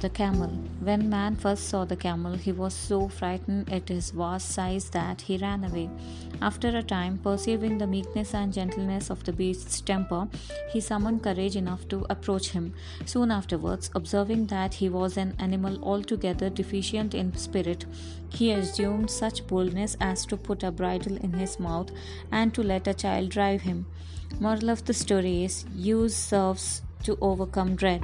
The camel. When man first saw the camel, he was so frightened at his vast size that he ran away. After a time, perceiving the meekness and gentleness of the beast's temper, he summoned courage enough to approach him. Soon afterwards, observing that he was an animal altogether deficient in spirit, he assumed such boldness as to put a bridle in his mouth and to let a child drive him. Moral of the story is use serves to overcome dread.